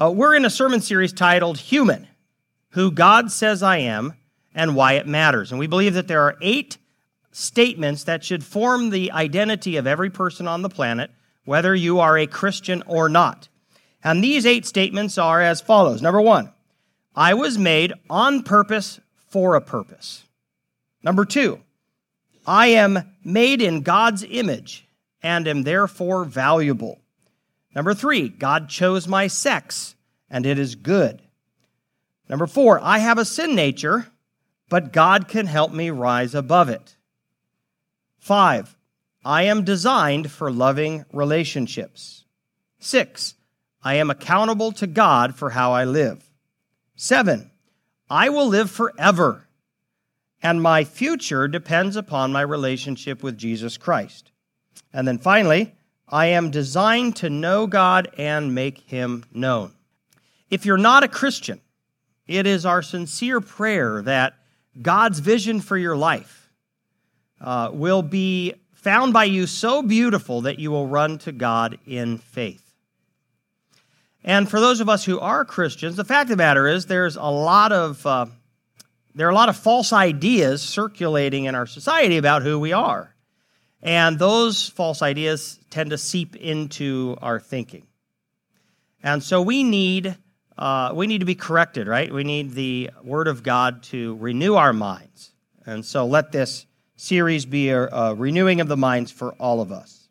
Uh, we're in a sermon series titled Human Who God Says I Am and Why It Matters. And we believe that there are eight statements that should form the identity of every person on the planet, whether you are a Christian or not. And these eight statements are as follows Number one, I was made on purpose for a purpose. Number two, I am made in God's image and am therefore valuable. Number three, God chose my sex, and it is good. Number four, I have a sin nature, but God can help me rise above it. Five, I am designed for loving relationships. Six, I am accountable to God for how I live. Seven, I will live forever, and my future depends upon my relationship with Jesus Christ. And then finally, I am designed to know God and make him known. If you're not a Christian, it is our sincere prayer that God's vision for your life uh, will be found by you so beautiful that you will run to God in faith. And for those of us who are Christians, the fact of the matter is there's a lot of uh, there are a lot of false ideas circulating in our society about who we are. And those false ideas tend to seep into our thinking. And so we need, uh, we need to be corrected, right? We need the Word of God to renew our minds. And so let this series be a, a renewing of the minds for all of us.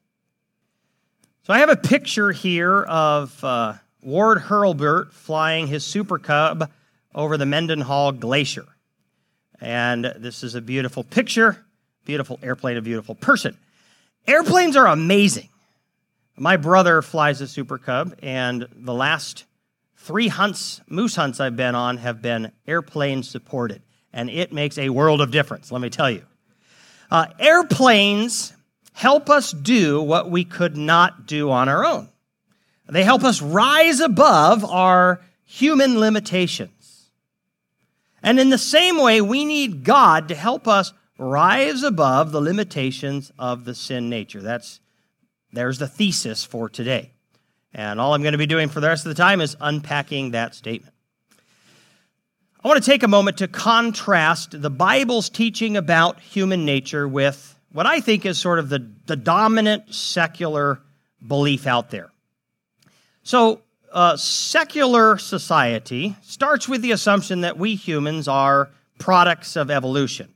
So I have a picture here of uh, Ward Hurlburt flying his Super Cub over the Mendenhall Glacier. And this is a beautiful picture beautiful airplane, a beautiful person. Airplanes are amazing. My brother flies a Super Cub, and the last three hunts, moose hunts I've been on, have been airplane supported. And it makes a world of difference, let me tell you. Uh, airplanes help us do what we could not do on our own. They help us rise above our human limitations. And in the same way, we need God to help us rise above the limitations of the sin nature. That's there's the thesis for today. And all I'm going to be doing for the rest of the time is unpacking that statement. I want to take a moment to contrast the Bible's teaching about human nature with what I think is sort of the, the dominant secular belief out there. So, uh, secular society starts with the assumption that we humans are products of evolution,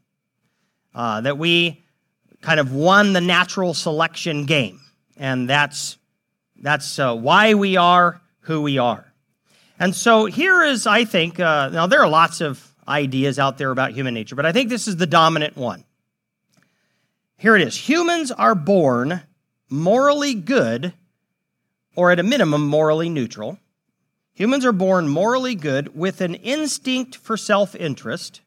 uh, that we kind of won the natural selection game, and that's that's uh, why we are who we are. And so here is, I think, uh, now there are lots of ideas out there about human nature, but I think this is the dominant one. Here it is humans are born morally good or at a minimum, morally neutral. Humans are born morally good with an instinct for self interest.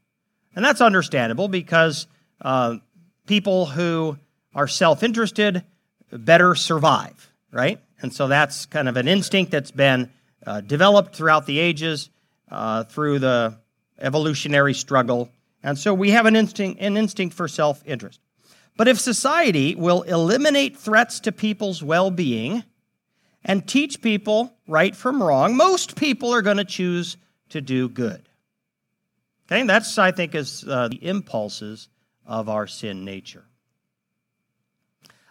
And that's understandable because uh, people who are self interested better survive, right? And so that's kind of an instinct that's been uh, developed throughout the ages uh, through the evolutionary struggle. And so we have an instinct, an instinct for self interest. But if society will eliminate threats to people's well being, and teach people right from wrong, most people are going to choose to do good. Okay, that's, I think, is uh, the impulses of our sin nature.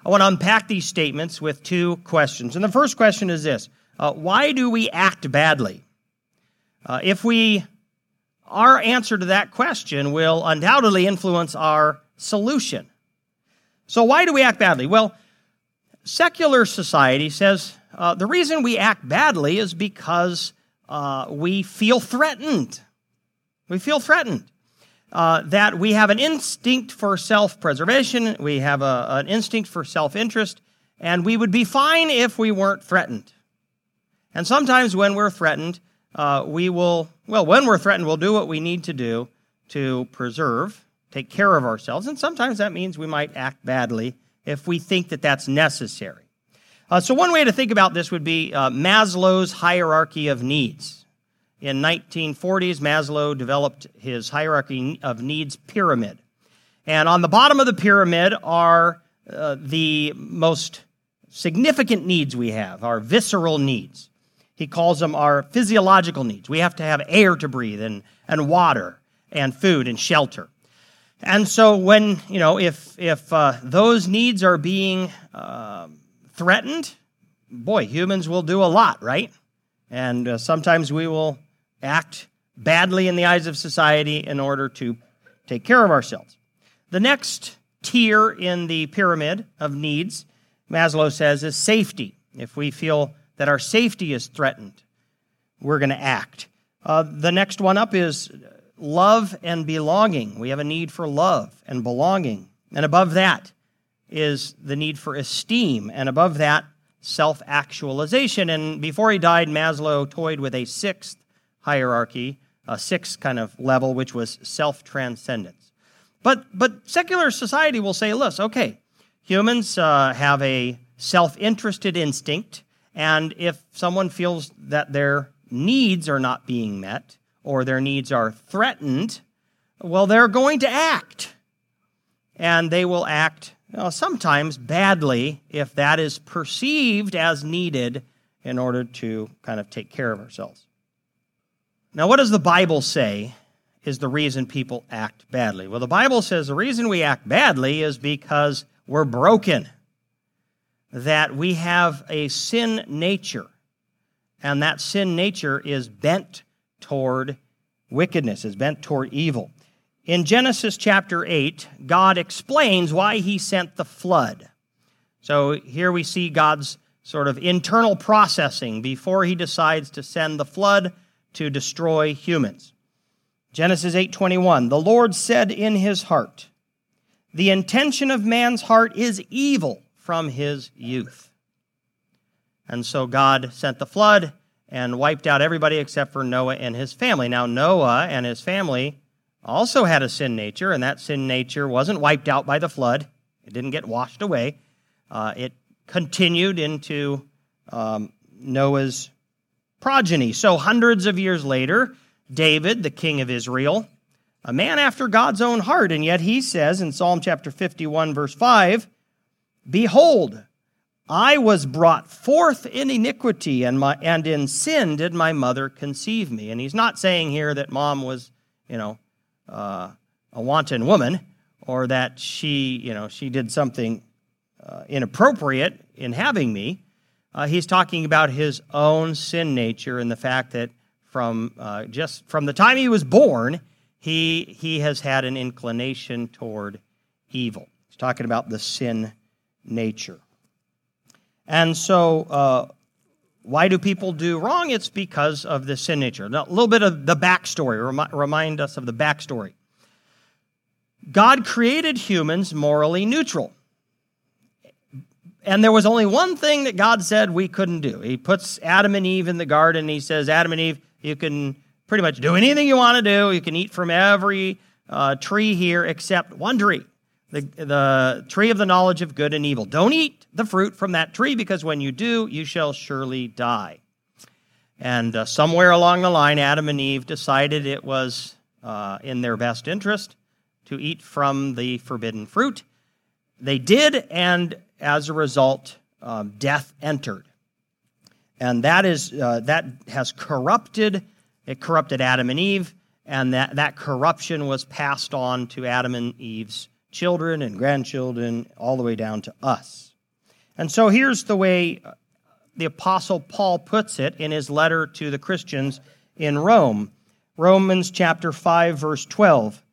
I want to unpack these statements with two questions. And the first question is this uh, Why do we act badly? Uh, if we, our answer to that question will undoubtedly influence our solution. So, why do we act badly? Well, secular society says uh, the reason we act badly is because uh, we feel threatened. We feel threatened. Uh, that we have an instinct for self preservation, we have a, an instinct for self interest, and we would be fine if we weren't threatened. And sometimes when we're threatened, uh, we will, well, when we're threatened, we'll do what we need to do to preserve, take care of ourselves. And sometimes that means we might act badly if we think that that's necessary. Uh, so, one way to think about this would be uh, Maslow's hierarchy of needs. In 1940s, Maslow developed his hierarchy of needs pyramid. And on the bottom of the pyramid are uh, the most significant needs we have, our visceral needs. He calls them our physiological needs. We have to have air to breathe and, and water and food and shelter. And so when, you know, if, if uh, those needs are being uh, threatened, boy, humans will do a lot, right? And uh, sometimes we will act badly in the eyes of society in order to take care of ourselves. The next tier in the pyramid of needs, Maslow says, is safety. If we feel that our safety is threatened, we're going to act. Uh, the next one up is love and belonging. We have a need for love and belonging. And above that is the need for esteem. And above that, self actualization. And before he died, Maslow toyed with a sixth hierarchy, a sixth kind of level, which was self transcendence. But, but secular society will say, look, okay, humans uh, have a self interested instinct. And if someone feels that their needs are not being met or their needs are threatened, well, they're going to act. And they will act sometimes badly if that is perceived as needed in order to kind of take care of ourselves. Now, what does the Bible say is the reason people act badly? Well, the Bible says the reason we act badly is because we're broken, that we have a sin nature, and that sin nature is bent toward wickedness, is bent toward evil. In Genesis chapter 8, God explains why he sent the flood. So here we see God's sort of internal processing before he decides to send the flood to destroy humans. Genesis 8:21 The Lord said in his heart The intention of man's heart is evil from his youth. And so God sent the flood and wiped out everybody except for Noah and his family. Now Noah and his family also had a sin nature, and that sin nature wasn't wiped out by the flood. It didn't get washed away. Uh, it continued into um, Noah's progeny. So, hundreds of years later, David, the king of Israel, a man after God's own heart, and yet he says in Psalm chapter 51, verse 5, Behold, I was brought forth in iniquity, and, my, and in sin did my mother conceive me. And he's not saying here that mom was, you know, uh, a wanton woman or that she, you know, she did something uh, inappropriate in having me. Uh, he's talking about his own sin nature and the fact that from uh, just from the time he was born, he he has had an inclination toward evil. He's talking about the sin nature. And so, uh, why do people do wrong? It's because of the sin nature. Now, a little bit of the backstory, remi- remind us of the backstory. God created humans morally neutral. And there was only one thing that God said we couldn't do. He puts Adam and Eve in the garden. He says, Adam and Eve, you can pretty much do anything you want to do. You can eat from every uh, tree here except one tree the, the tree of the knowledge of good and evil. Don't eat the fruit from that tree because when you do, you shall surely die. And uh, somewhere along the line, Adam and Eve decided it was uh, in their best interest to eat from the forbidden fruit. They did, and as a result, um, death entered. And that, is, uh, that has corrupted, it corrupted Adam and Eve, and that, that corruption was passed on to Adam and Eve's children and grandchildren, all the way down to us. And so here's the way the Apostle Paul puts it in his letter to the Christians in Rome. Romans chapter 5, verse 12.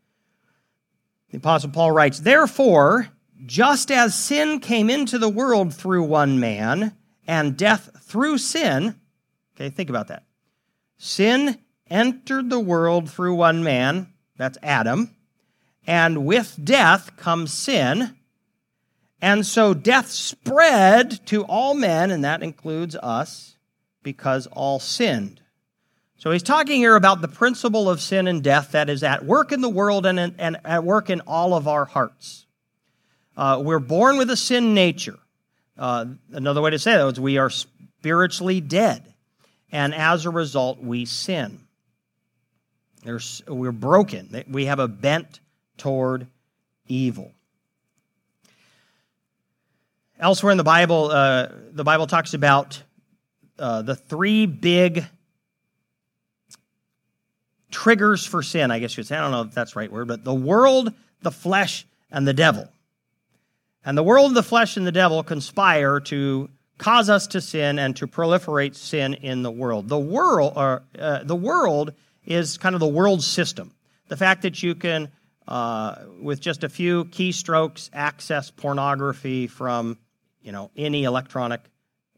The Apostle Paul writes, Therefore, just as sin came into the world through one man, and death through sin, okay, think about that. Sin entered the world through one man, that's Adam, and with death comes sin. And so death spread to all men, and that includes us, because all sinned. So he's talking here about the principle of sin and death that is at work in the world and, and at work in all of our hearts. Uh, we're born with a sin nature. Uh, another way to say that is we are spiritually dead, and as a result, we sin. There's, we're broken. We have a bent toward evil. Elsewhere in the Bible, uh, the Bible talks about uh, the three big triggers for sin, I guess you would say. I don't know if that's the right word, but the world, the flesh, and the devil. And the world, the flesh, and the devil conspire to cause us to sin and to proliferate sin in the world. The world, or, uh, the world is kind of the world system. The fact that you can, uh, with just a few keystrokes, access pornography from, you know, any electronic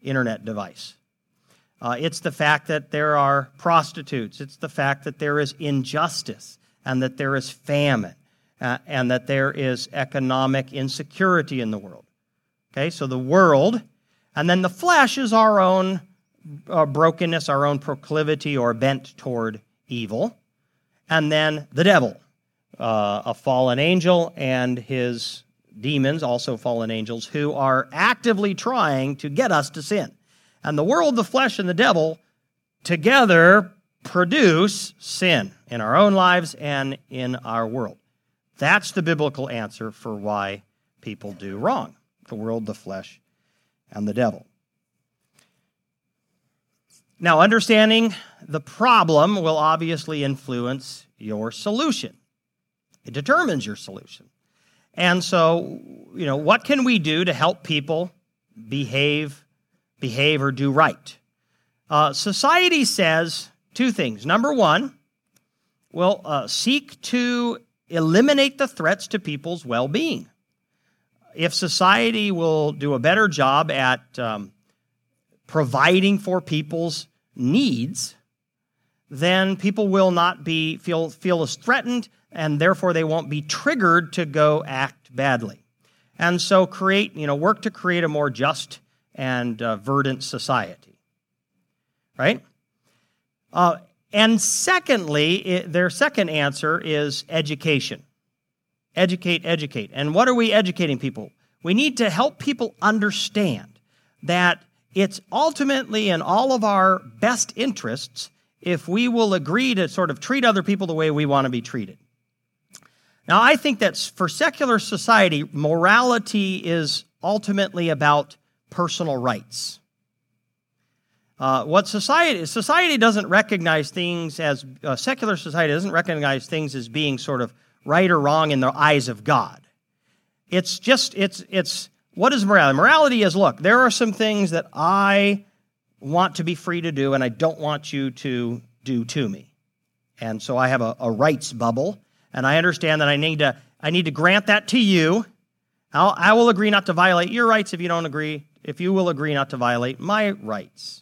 internet device. Uh, it's the fact that there are prostitutes. It's the fact that there is injustice and that there is famine uh, and that there is economic insecurity in the world. Okay, so the world, and then the flesh is our own uh, brokenness, our own proclivity or bent toward evil. And then the devil, uh, a fallen angel, and his demons, also fallen angels, who are actively trying to get us to sin. And the world, the flesh, and the devil together produce sin in our own lives and in our world. That's the biblical answer for why people do wrong the world, the flesh, and the devil. Now, understanding the problem will obviously influence your solution. It determines your solution. And so, you know, what can we do to help people behave behave or do right. Uh, society says two things. Number one, will uh, seek to eliminate the threats to people's well being. If society will do a better job at um, providing for people's needs, then people will not be feel feel as threatened and therefore they won't be triggered to go act badly. And so create, you know, work to create a more just and uh, verdant society. Right? Uh, and secondly, it, their second answer is education. Educate, educate. And what are we educating people? We need to help people understand that it's ultimately in all of our best interests if we will agree to sort of treat other people the way we want to be treated. Now, I think that for secular society, morality is ultimately about personal rights. Uh, what society society doesn't recognize things as uh, secular society doesn't recognize things as being sort of right or wrong in the eyes of God. It's just it's it's what is morality? Morality is look, there are some things that I want to be free to do and I don't want you to do to me. And so I have a, a rights bubble, and I understand that I need to I need to grant that to you. I'll, I will agree not to violate your rights if you don't agree if you will agree not to violate my rights.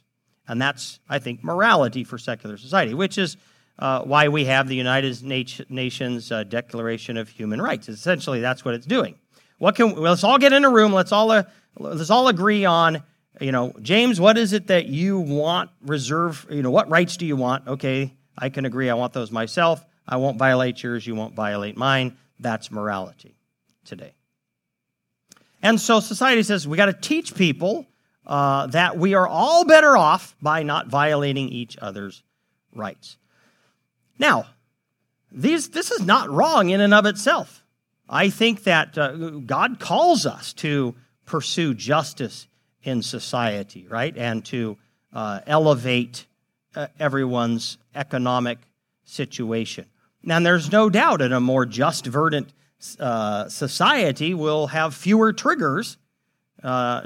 And that's, I think, morality for secular society, which is uh, why we have the United Nations uh, Declaration of Human Rights. Essentially, that's what it's doing. What can well, let's all get in a room. Let's all uh, let's all agree on. You know, James, what is it that you want reserve? You know, what rights do you want? Okay, I can agree. I want those myself. I won't violate yours. You won't violate mine. That's morality today. And so society says we got to teach people uh, that we are all better off by not violating each other's rights. Now, these, this is not wrong in and of itself. I think that uh, God calls us to pursue justice in society, right? And to uh, elevate uh, everyone's economic situation. And there's no doubt in a more just, verdant uh, society will have fewer triggers uh,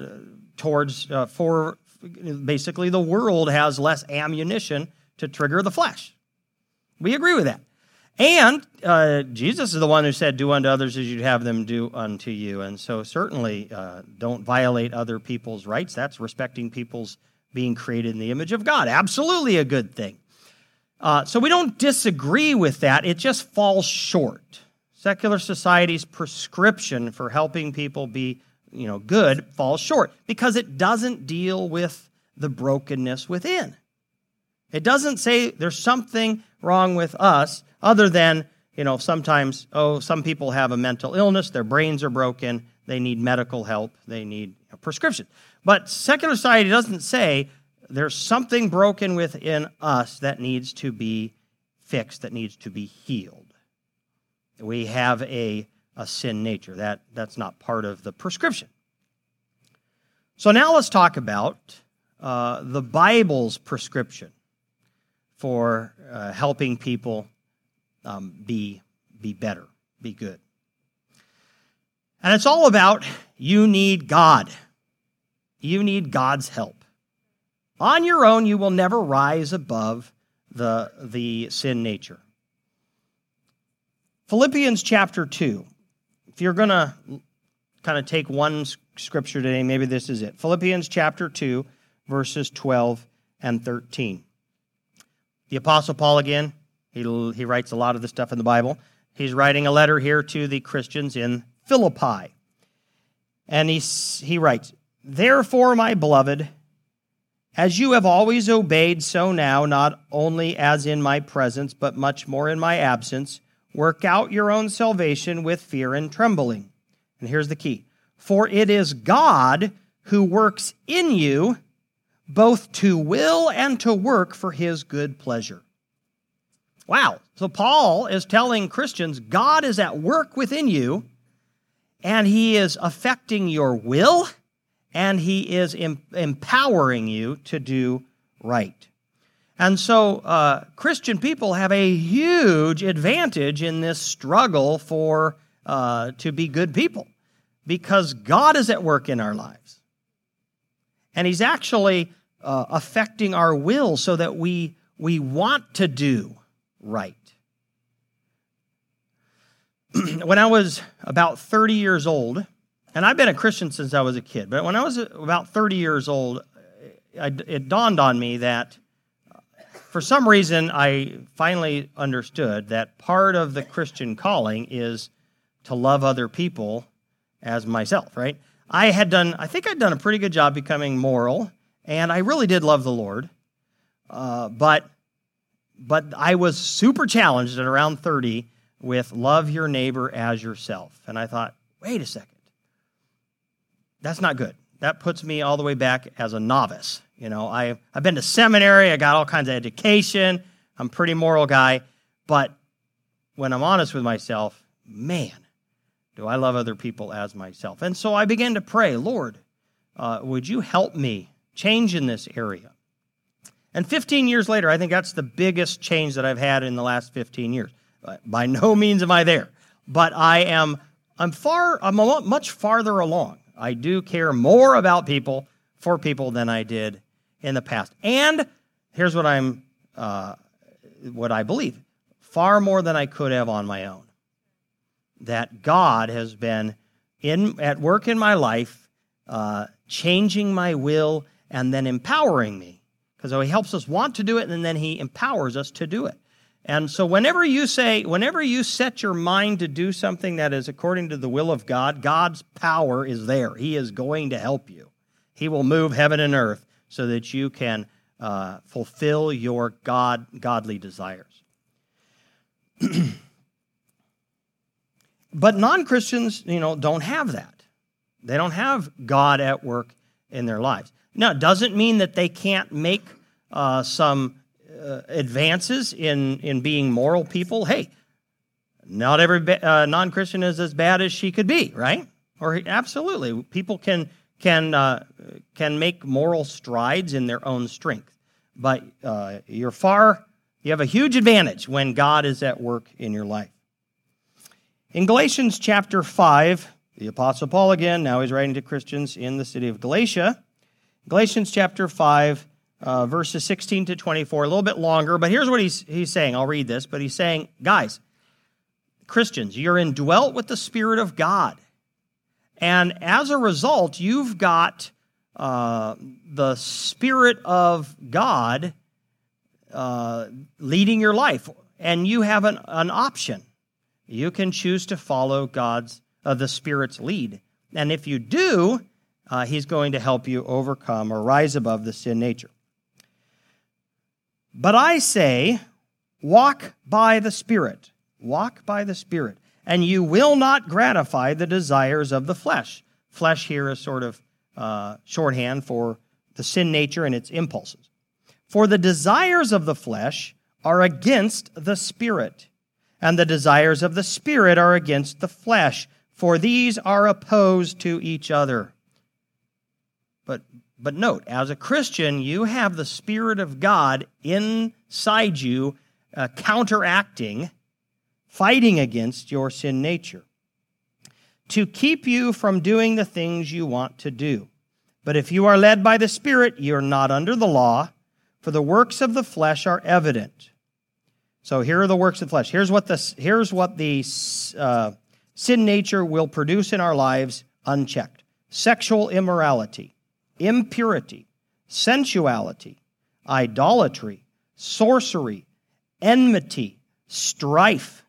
towards uh, for basically the world has less ammunition to trigger the flesh. We agree with that. And uh, Jesus is the one who said, Do unto others as you'd have them do unto you. And so, certainly, uh, don't violate other people's rights. That's respecting people's being created in the image of God. Absolutely a good thing. Uh, so, we don't disagree with that, it just falls short. Secular society's prescription for helping people be, you know, good falls short because it doesn't deal with the brokenness within. It doesn't say there's something wrong with us other than, you know, sometimes, oh, some people have a mental illness, their brains are broken, they need medical help, they need a prescription. But secular society doesn't say there's something broken within us that needs to be fixed, that needs to be healed we have a, a sin nature. That, that's not part of the prescription. So now let's talk about uh, the Bible's prescription for uh, helping people um, be, be better, be good. And it's all about you need God. You need God's help. On your own, you will never rise above the, the sin nature. Philippians chapter 2. If you're going to kind of take one scripture today, maybe this is it. Philippians chapter 2, verses 12 and 13. The Apostle Paul, again, he, he writes a lot of the stuff in the Bible. He's writing a letter here to the Christians in Philippi. And he, he writes, Therefore, my beloved, as you have always obeyed, so now, not only as in my presence, but much more in my absence, work out your own salvation with fear and trembling. And here's the key For it is God who works in you both to will and to work for his good pleasure. Wow. So Paul is telling Christians God is at work within you, and he is affecting your will, and he is em- empowering you to do right. And so uh, Christian people have a huge advantage in this struggle for uh, to be good people because God is at work in our lives. And he's actually uh, affecting our will so that we, we want to do right. when I was about 30 years old, and I've been a Christian since I was a kid, but when I was about 30 years old, it dawned on me that for some reason I finally understood that part of the Christian calling is to love other people as myself, right? I had done, I think I'd done a pretty good job becoming moral and I really did love the Lord. Uh, but but I was super challenged at around 30 with love your neighbor as yourself. And I thought, wait a second. That's not good. That puts me all the way back as a novice. You know, I, I've been to seminary, I got all kinds of education, I'm a pretty moral guy. But when I'm honest with myself, man, do I love other people as myself. And so I began to pray, Lord, uh, would you help me change in this area. And 15 years later, I think that's the biggest change that I've had in the last 15 years. By no means am I there, but I am I'm far I'm much farther along. I do care more about people for people than I did in the past. And here's what I'm uh, what I believe: far more than I could have on my own. That God has been in at work in my life, uh, changing my will and then empowering me. Because he helps us want to do it and then he empowers us to do it. And so whenever you say, whenever you set your mind to do something that is according to the will of God, God's power is there. He is going to help you. He will move heaven and earth so that you can uh, fulfill your God godly desires. but non-Christians, you know, don't have that. They don't have God at work in their lives. Now, it doesn't mean that they can't make uh, some uh, advances in, in being moral people. Hey, not every uh, non Christian is as bad as she could be, right? Or absolutely, people can can uh, can make moral strides in their own strength, but uh, you're far. You have a huge advantage when God is at work in your life. In Galatians chapter five, the Apostle Paul again. Now he's writing to Christians in the city of Galatia. Galatians chapter 5, uh, verses 16 to 24, a little bit longer, but here's what he's, he's saying. I'll read this, but he's saying, guys, Christians, you're indwelt with the Spirit of God. And as a result, you've got uh, the Spirit of God uh, leading your life, and you have an, an option. You can choose to follow God's, uh, the Spirit's lead. And if you do, uh, he's going to help you overcome or rise above the sin nature. But I say, walk by the Spirit. Walk by the Spirit, and you will not gratify the desires of the flesh. Flesh here is sort of uh, shorthand for the sin nature and its impulses. For the desires of the flesh are against the Spirit, and the desires of the Spirit are against the flesh, for these are opposed to each other But note, as a Christian, you have the Spirit of God inside you, uh, counteracting, fighting against your sin nature to keep you from doing the things you want to do. But if you are led by the Spirit, you are not under the law, for the works of the flesh are evident. So here are the works of the flesh. Here's what the, here's what the uh, sin nature will produce in our lives unchecked sexual immorality, impurity, sensuality, idolatry, sorcery, enmity, strife,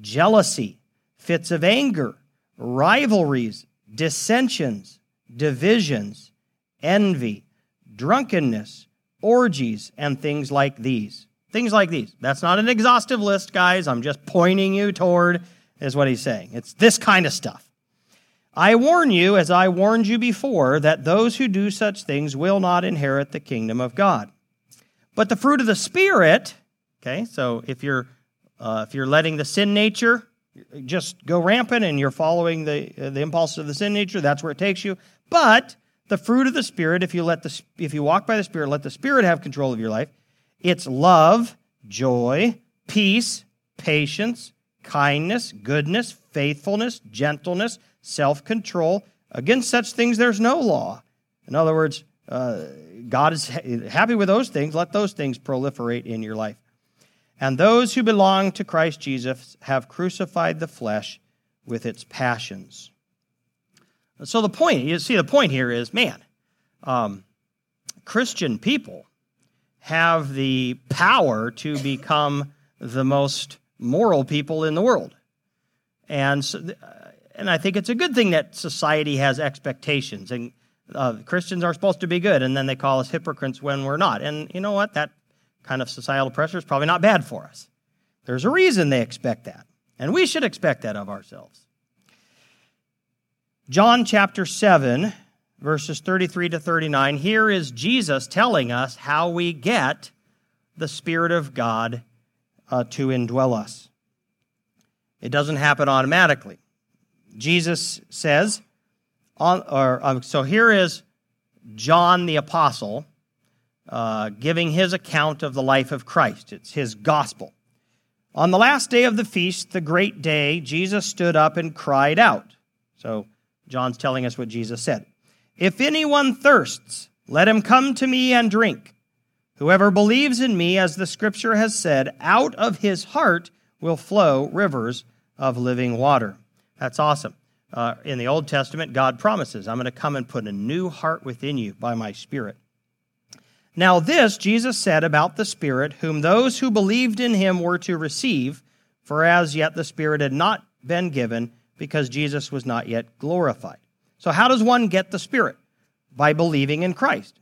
jealousy, fits of anger rivalries, dissensions, divisions, envy, drunkenness, orgies, and things like these. Things like these. That's not an exhaustive list, guys. I'm just pointing you toward, is what he's saying. It's this kind of stuff. I warn you, as I warned you before, that those who do such things will not inherit the kingdom of God. But the fruit of the Spirit, okay, so if you're uh, if you're letting the sin nature just go rampant and you're following the, uh, the impulses of the sin nature, that's where it takes you. But the fruit of the Spirit, if you, let the, if you walk by the Spirit, let the Spirit have control of your life, it's love, joy, peace, patience, kindness, goodness, faithfulness, gentleness, self control. Against such things, there's no law. In other words, uh, God is happy with those things. Let those things proliferate in your life. And those who belong to Christ Jesus have crucified the flesh with its passions. So the point, you see, the point here is man, um, Christian people have the power to become the most moral people in the world. And, so, and I think it's a good thing that society has expectations. And uh, Christians are supposed to be good, and then they call us hypocrites when we're not. And you know what? That kind of societal pressure is probably not bad for us. There's a reason they expect that, and we should expect that of ourselves. John chapter 7, verses 33 to 39, here is Jesus telling us how we get the Spirit of God uh, to indwell us. It doesn't happen automatically. Jesus says, on, or um, so here is John the Apostle uh, giving his account of the life of Christ. It's his gospel. On the last day of the feast, the great day, Jesus stood up and cried out. So John's telling us what Jesus said. If anyone thirsts, let him come to me and drink. Whoever believes in me, as the scripture has said, out of his heart will flow rivers of living water. That's awesome. Uh, in the Old Testament, God promises, I'm going to come and put a new heart within you by my Spirit. Now, this Jesus said about the Spirit, whom those who believed in him were to receive, for as yet the Spirit had not been given, because Jesus was not yet glorified. So, how does one get the Spirit? By believing in Christ.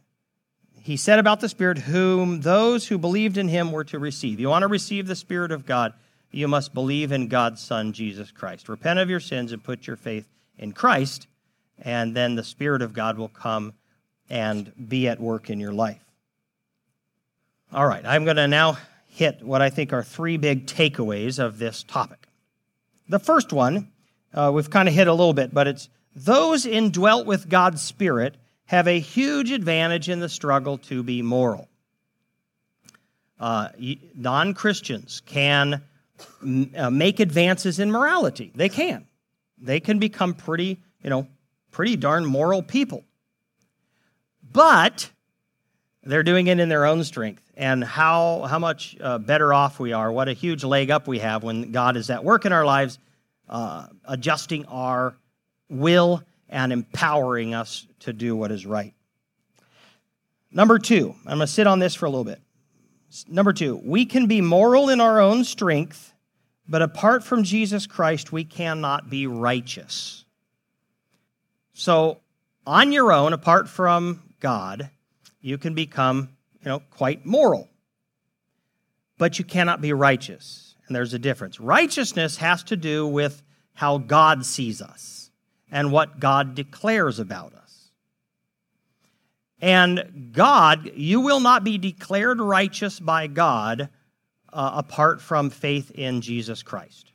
He said about the Spirit, whom those who believed in him were to receive. You want to receive the Spirit of God, you must believe in God's Son, Jesus Christ. Repent of your sins and put your faith in Christ, and then the Spirit of God will come and be at work in your life. All right, I'm going to now hit what I think are three big takeaways of this topic. The first one, uh, we've kind of hit a little bit, but it's those indwelt with God's Spirit have a huge advantage in the struggle to be moral. Uh, non Christians can uh, make advances in morality. They can. They can become pretty, you know, pretty darn moral people. But they're doing it in their own strength. And how, how much uh, better off we are, what a huge leg up we have when God is at work in our lives, uh, adjusting our will and empowering us to do what is right. Number two, I'm going to sit on this for a little bit. Number two, we can be moral in our own strength, but apart from Jesus Christ, we cannot be righteous. So, on your own, apart from God, you can become, you know, quite moral. But you cannot be righteous. And there's a difference. Righteousness has to do with how God sees us and what God declares about us. And God, you will not be declared righteous by God uh, apart from faith in Jesus Christ.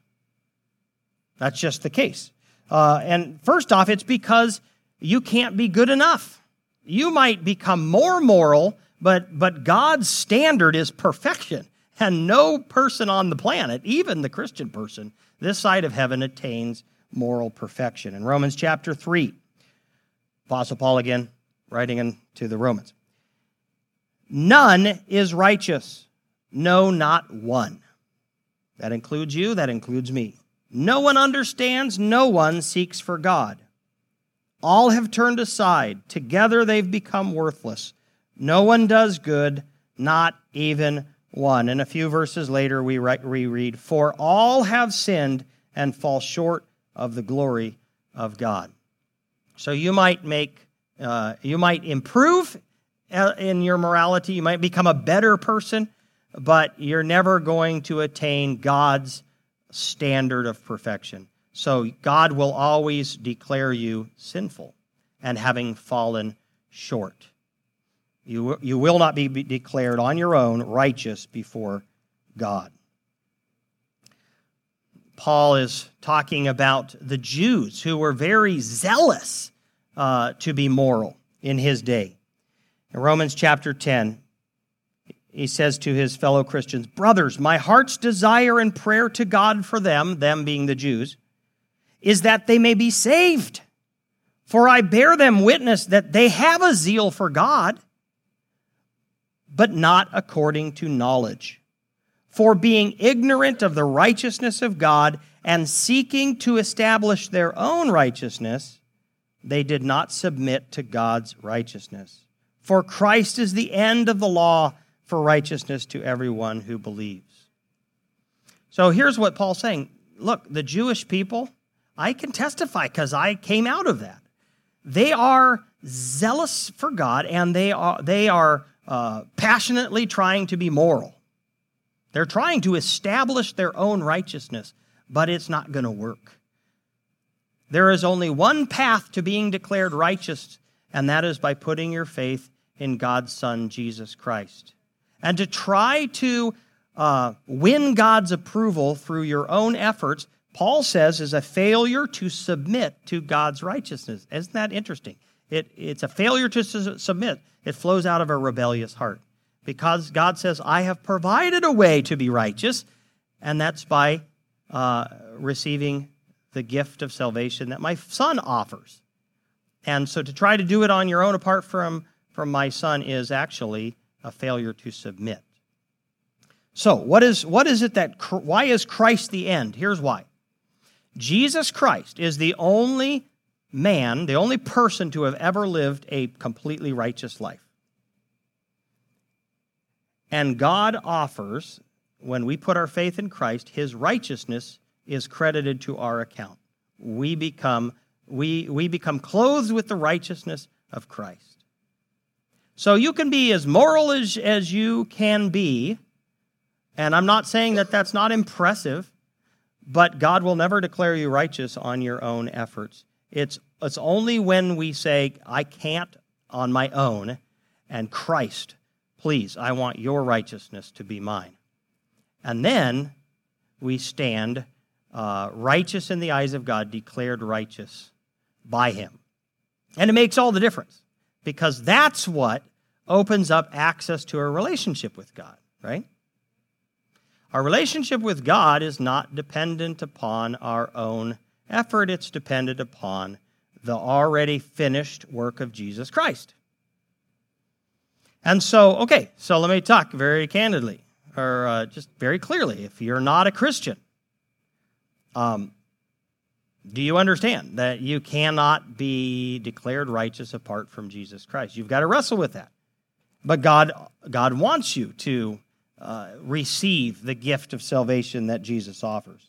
That's just the case. Uh, and first off, it's because you can't be good enough. You might become more moral, but, but God's standard is perfection. And no person on the planet, even the Christian person, this side of heaven attains moral perfection. In Romans chapter 3, Apostle Paul again writing into the Romans. None is righteous, no, not one. That includes you, that includes me. No one understands, no one seeks for God. All have turned aside. Together they've become worthless. No one does good, not even one. And a few verses later, we reread, For all have sinned and fall short of the glory of God. So you might make, uh, you might improve uh, in your morality, you might become a better person, but you're never going to attain God's standard of perfection. So God will always declare you sinful and having fallen short. You, you will not be declared on your own righteous before God. Paul is talking about the Jews who were very zealous uh, to be moral in his day. In Romans chapter 10, he says to his fellow Christians, Brothers, my heart's desire and prayer to God for them, them being the Jews, is that they may be saved. For I bear them witness that they have a zeal for God, but not according to knowledge. For being ignorant of the righteousness of God and seeking to establish their own righteousness, they did not submit to God's righteousness. For Christ is the end of the law for righteousness to everyone who believes. So here's what Paul's saying Look, the Jewish people, I can testify because I came out of that. They are zealous for God and they are, they are uh, passionately trying to be moral. They're trying to establish their own righteousness, but it's not going to work. There is only one path to being declared righteous, and that is by putting your faith in God's Son, Jesus Christ. And to try to uh, win God's approval through your own efforts Paul says is a failure to submit to God's righteousness. Isn't that interesting? It, it's a failure to su- submit. It flows out of a rebellious heart. Because God says, I have provided a way to be righteous, and that's by uh, receiving the gift of salvation that my son offers. And so to try to do it on your own apart from, from my son is actually a failure to submit. So, what is, what is it that, why is Christ the end? Here's why. Jesus Christ is the only man, the only person to have ever lived a completely righteous life. And God offers, when we put our faith in Christ, his righteousness is credited to our account. We become, we, we become clothed with the righteousness of Christ. So you can be as moral as, as you can be, and I'm not saying that that's not impressive. But God will never declare you righteous on your own efforts. It's, it's only when we say, I can't on my own, and Christ, please, I want your righteousness to be mine. And then we stand uh, righteous in the eyes of God, declared righteous by Him. And it makes all the difference because that's what opens up access to a relationship with God, right? Our relationship with God is not dependent upon our own effort, it's dependent upon the already finished work of Jesus Christ. And so, okay, so let me talk very candidly, or uh, just very clearly. If you're not a Christian, um, do you understand that you cannot be declared righteous apart from Jesus Christ? You've got to wrestle with that. But God, God wants you to uh, receive the gift of salvation that Jesus offers.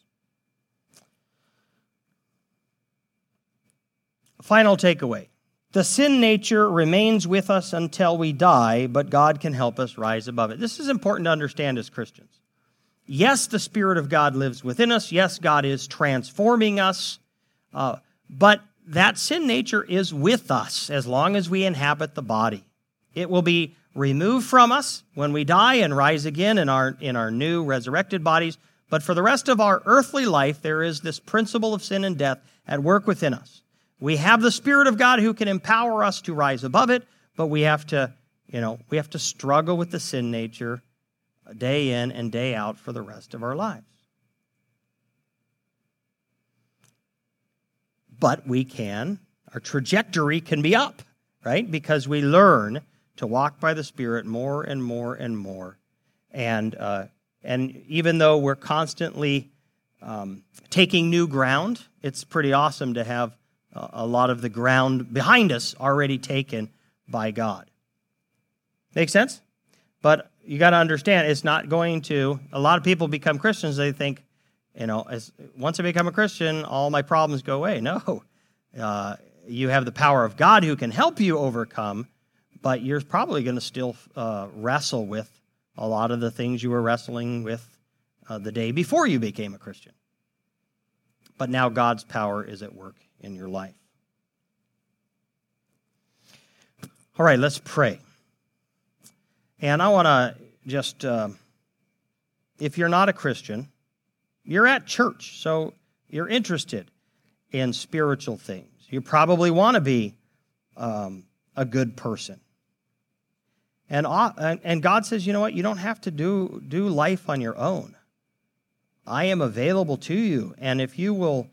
Final takeaway the sin nature remains with us until we die, but God can help us rise above it. This is important to understand as Christians. Yes, the Spirit of God lives within us. Yes, God is transforming us. Uh, but that sin nature is with us as long as we inhabit the body. It will be removed from us when we die and rise again in our, in our new resurrected bodies. But for the rest of our earthly life, there is this principle of sin and death at work within us. We have the Spirit of God who can empower us to rise above it, but we have to, you know, we have to struggle with the sin nature day in and day out for the rest of our lives. But we can, our trajectory can be up, right? Because we learn to walk by the Spirit more and more and more. And, uh, and even though we're constantly um, taking new ground, it's pretty awesome to have a lot of the ground behind us already taken by God. Make sense? But you got to understand, it's not going to. A lot of people become Christians. They think, you know, as once I become a Christian, all my problems go away. No, uh, you have the power of God who can help you overcome, but you're probably going to still uh, wrestle with a lot of the things you were wrestling with uh, the day before you became a Christian. But now God's power is at work in your life. All right, let's pray. And I want to just, uh, if you're not a Christian, you're at church, so you're interested in spiritual things. You probably want to be um, a good person. And, and God says, you know what? You don't have to do, do life on your own. I am available to you. And if you will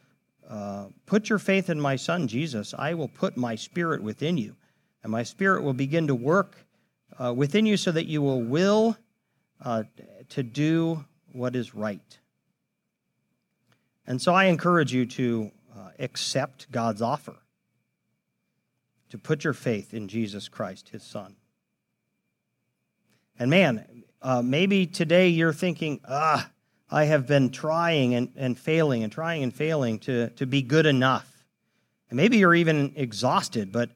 uh, put your faith in my son Jesus, I will put my spirit within you. And my spirit will begin to work uh, within you so that you will will uh, to do what is right. And so I encourage you to uh, accept God's offer, to put your faith in Jesus Christ, his son. And man, uh, maybe today you're thinking, ah, I have been trying and, and failing and trying and failing to, to be good enough. And maybe you're even exhausted, but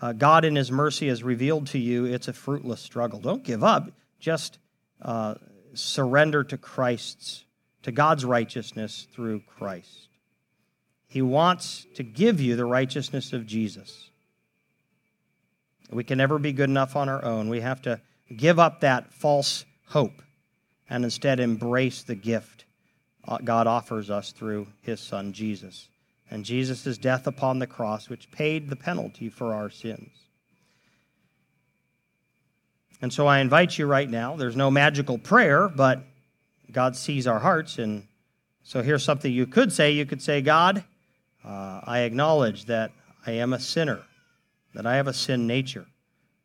uh, God in His mercy has revealed to you it's a fruitless struggle. Don't give up. Just uh, surrender to Christ's, to God's righteousness through Christ. He wants to give you the righteousness of Jesus. We can never be good enough on our own. We have to give up that false hope and instead embrace the gift uh, God offers us through his son Jesus and Jesus' death upon the cross, which paid the penalty for our sins. And so I invite you right now. There's no magical prayer, but God sees our hearts. And so here's something you could say. You could say, God, uh, I acknowledge that I am a sinner, that I have a sin nature,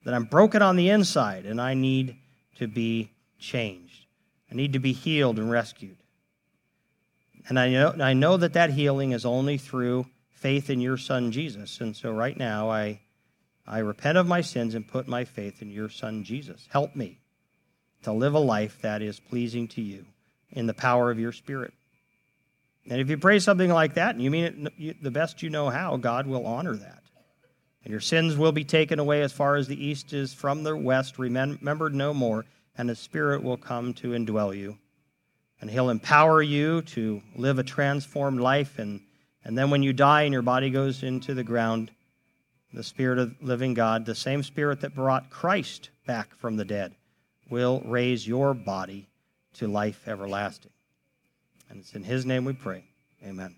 that I'm broken on the inside, and I need to be changed. I need to be healed and rescued. And I know, I know that that healing is only through faith in your Son, Jesus. And so right now, I, I repent of my sins and put my faith in your Son, Jesus. Help me to live a life that is pleasing to you in the power of your Spirit. And if you pray something like that and you mean it the best you know how, God will honor that. And your sins will be taken away as far as the east is from the west, remembered no more and the Spirit will come to indwell you. And He'll empower you to live a transformed life. And, and then when you die and your body goes into the ground, the Spirit of living God, the same Spirit that brought Christ back from the dead, will raise your body to life everlasting. And it's in His name we pray. Amen.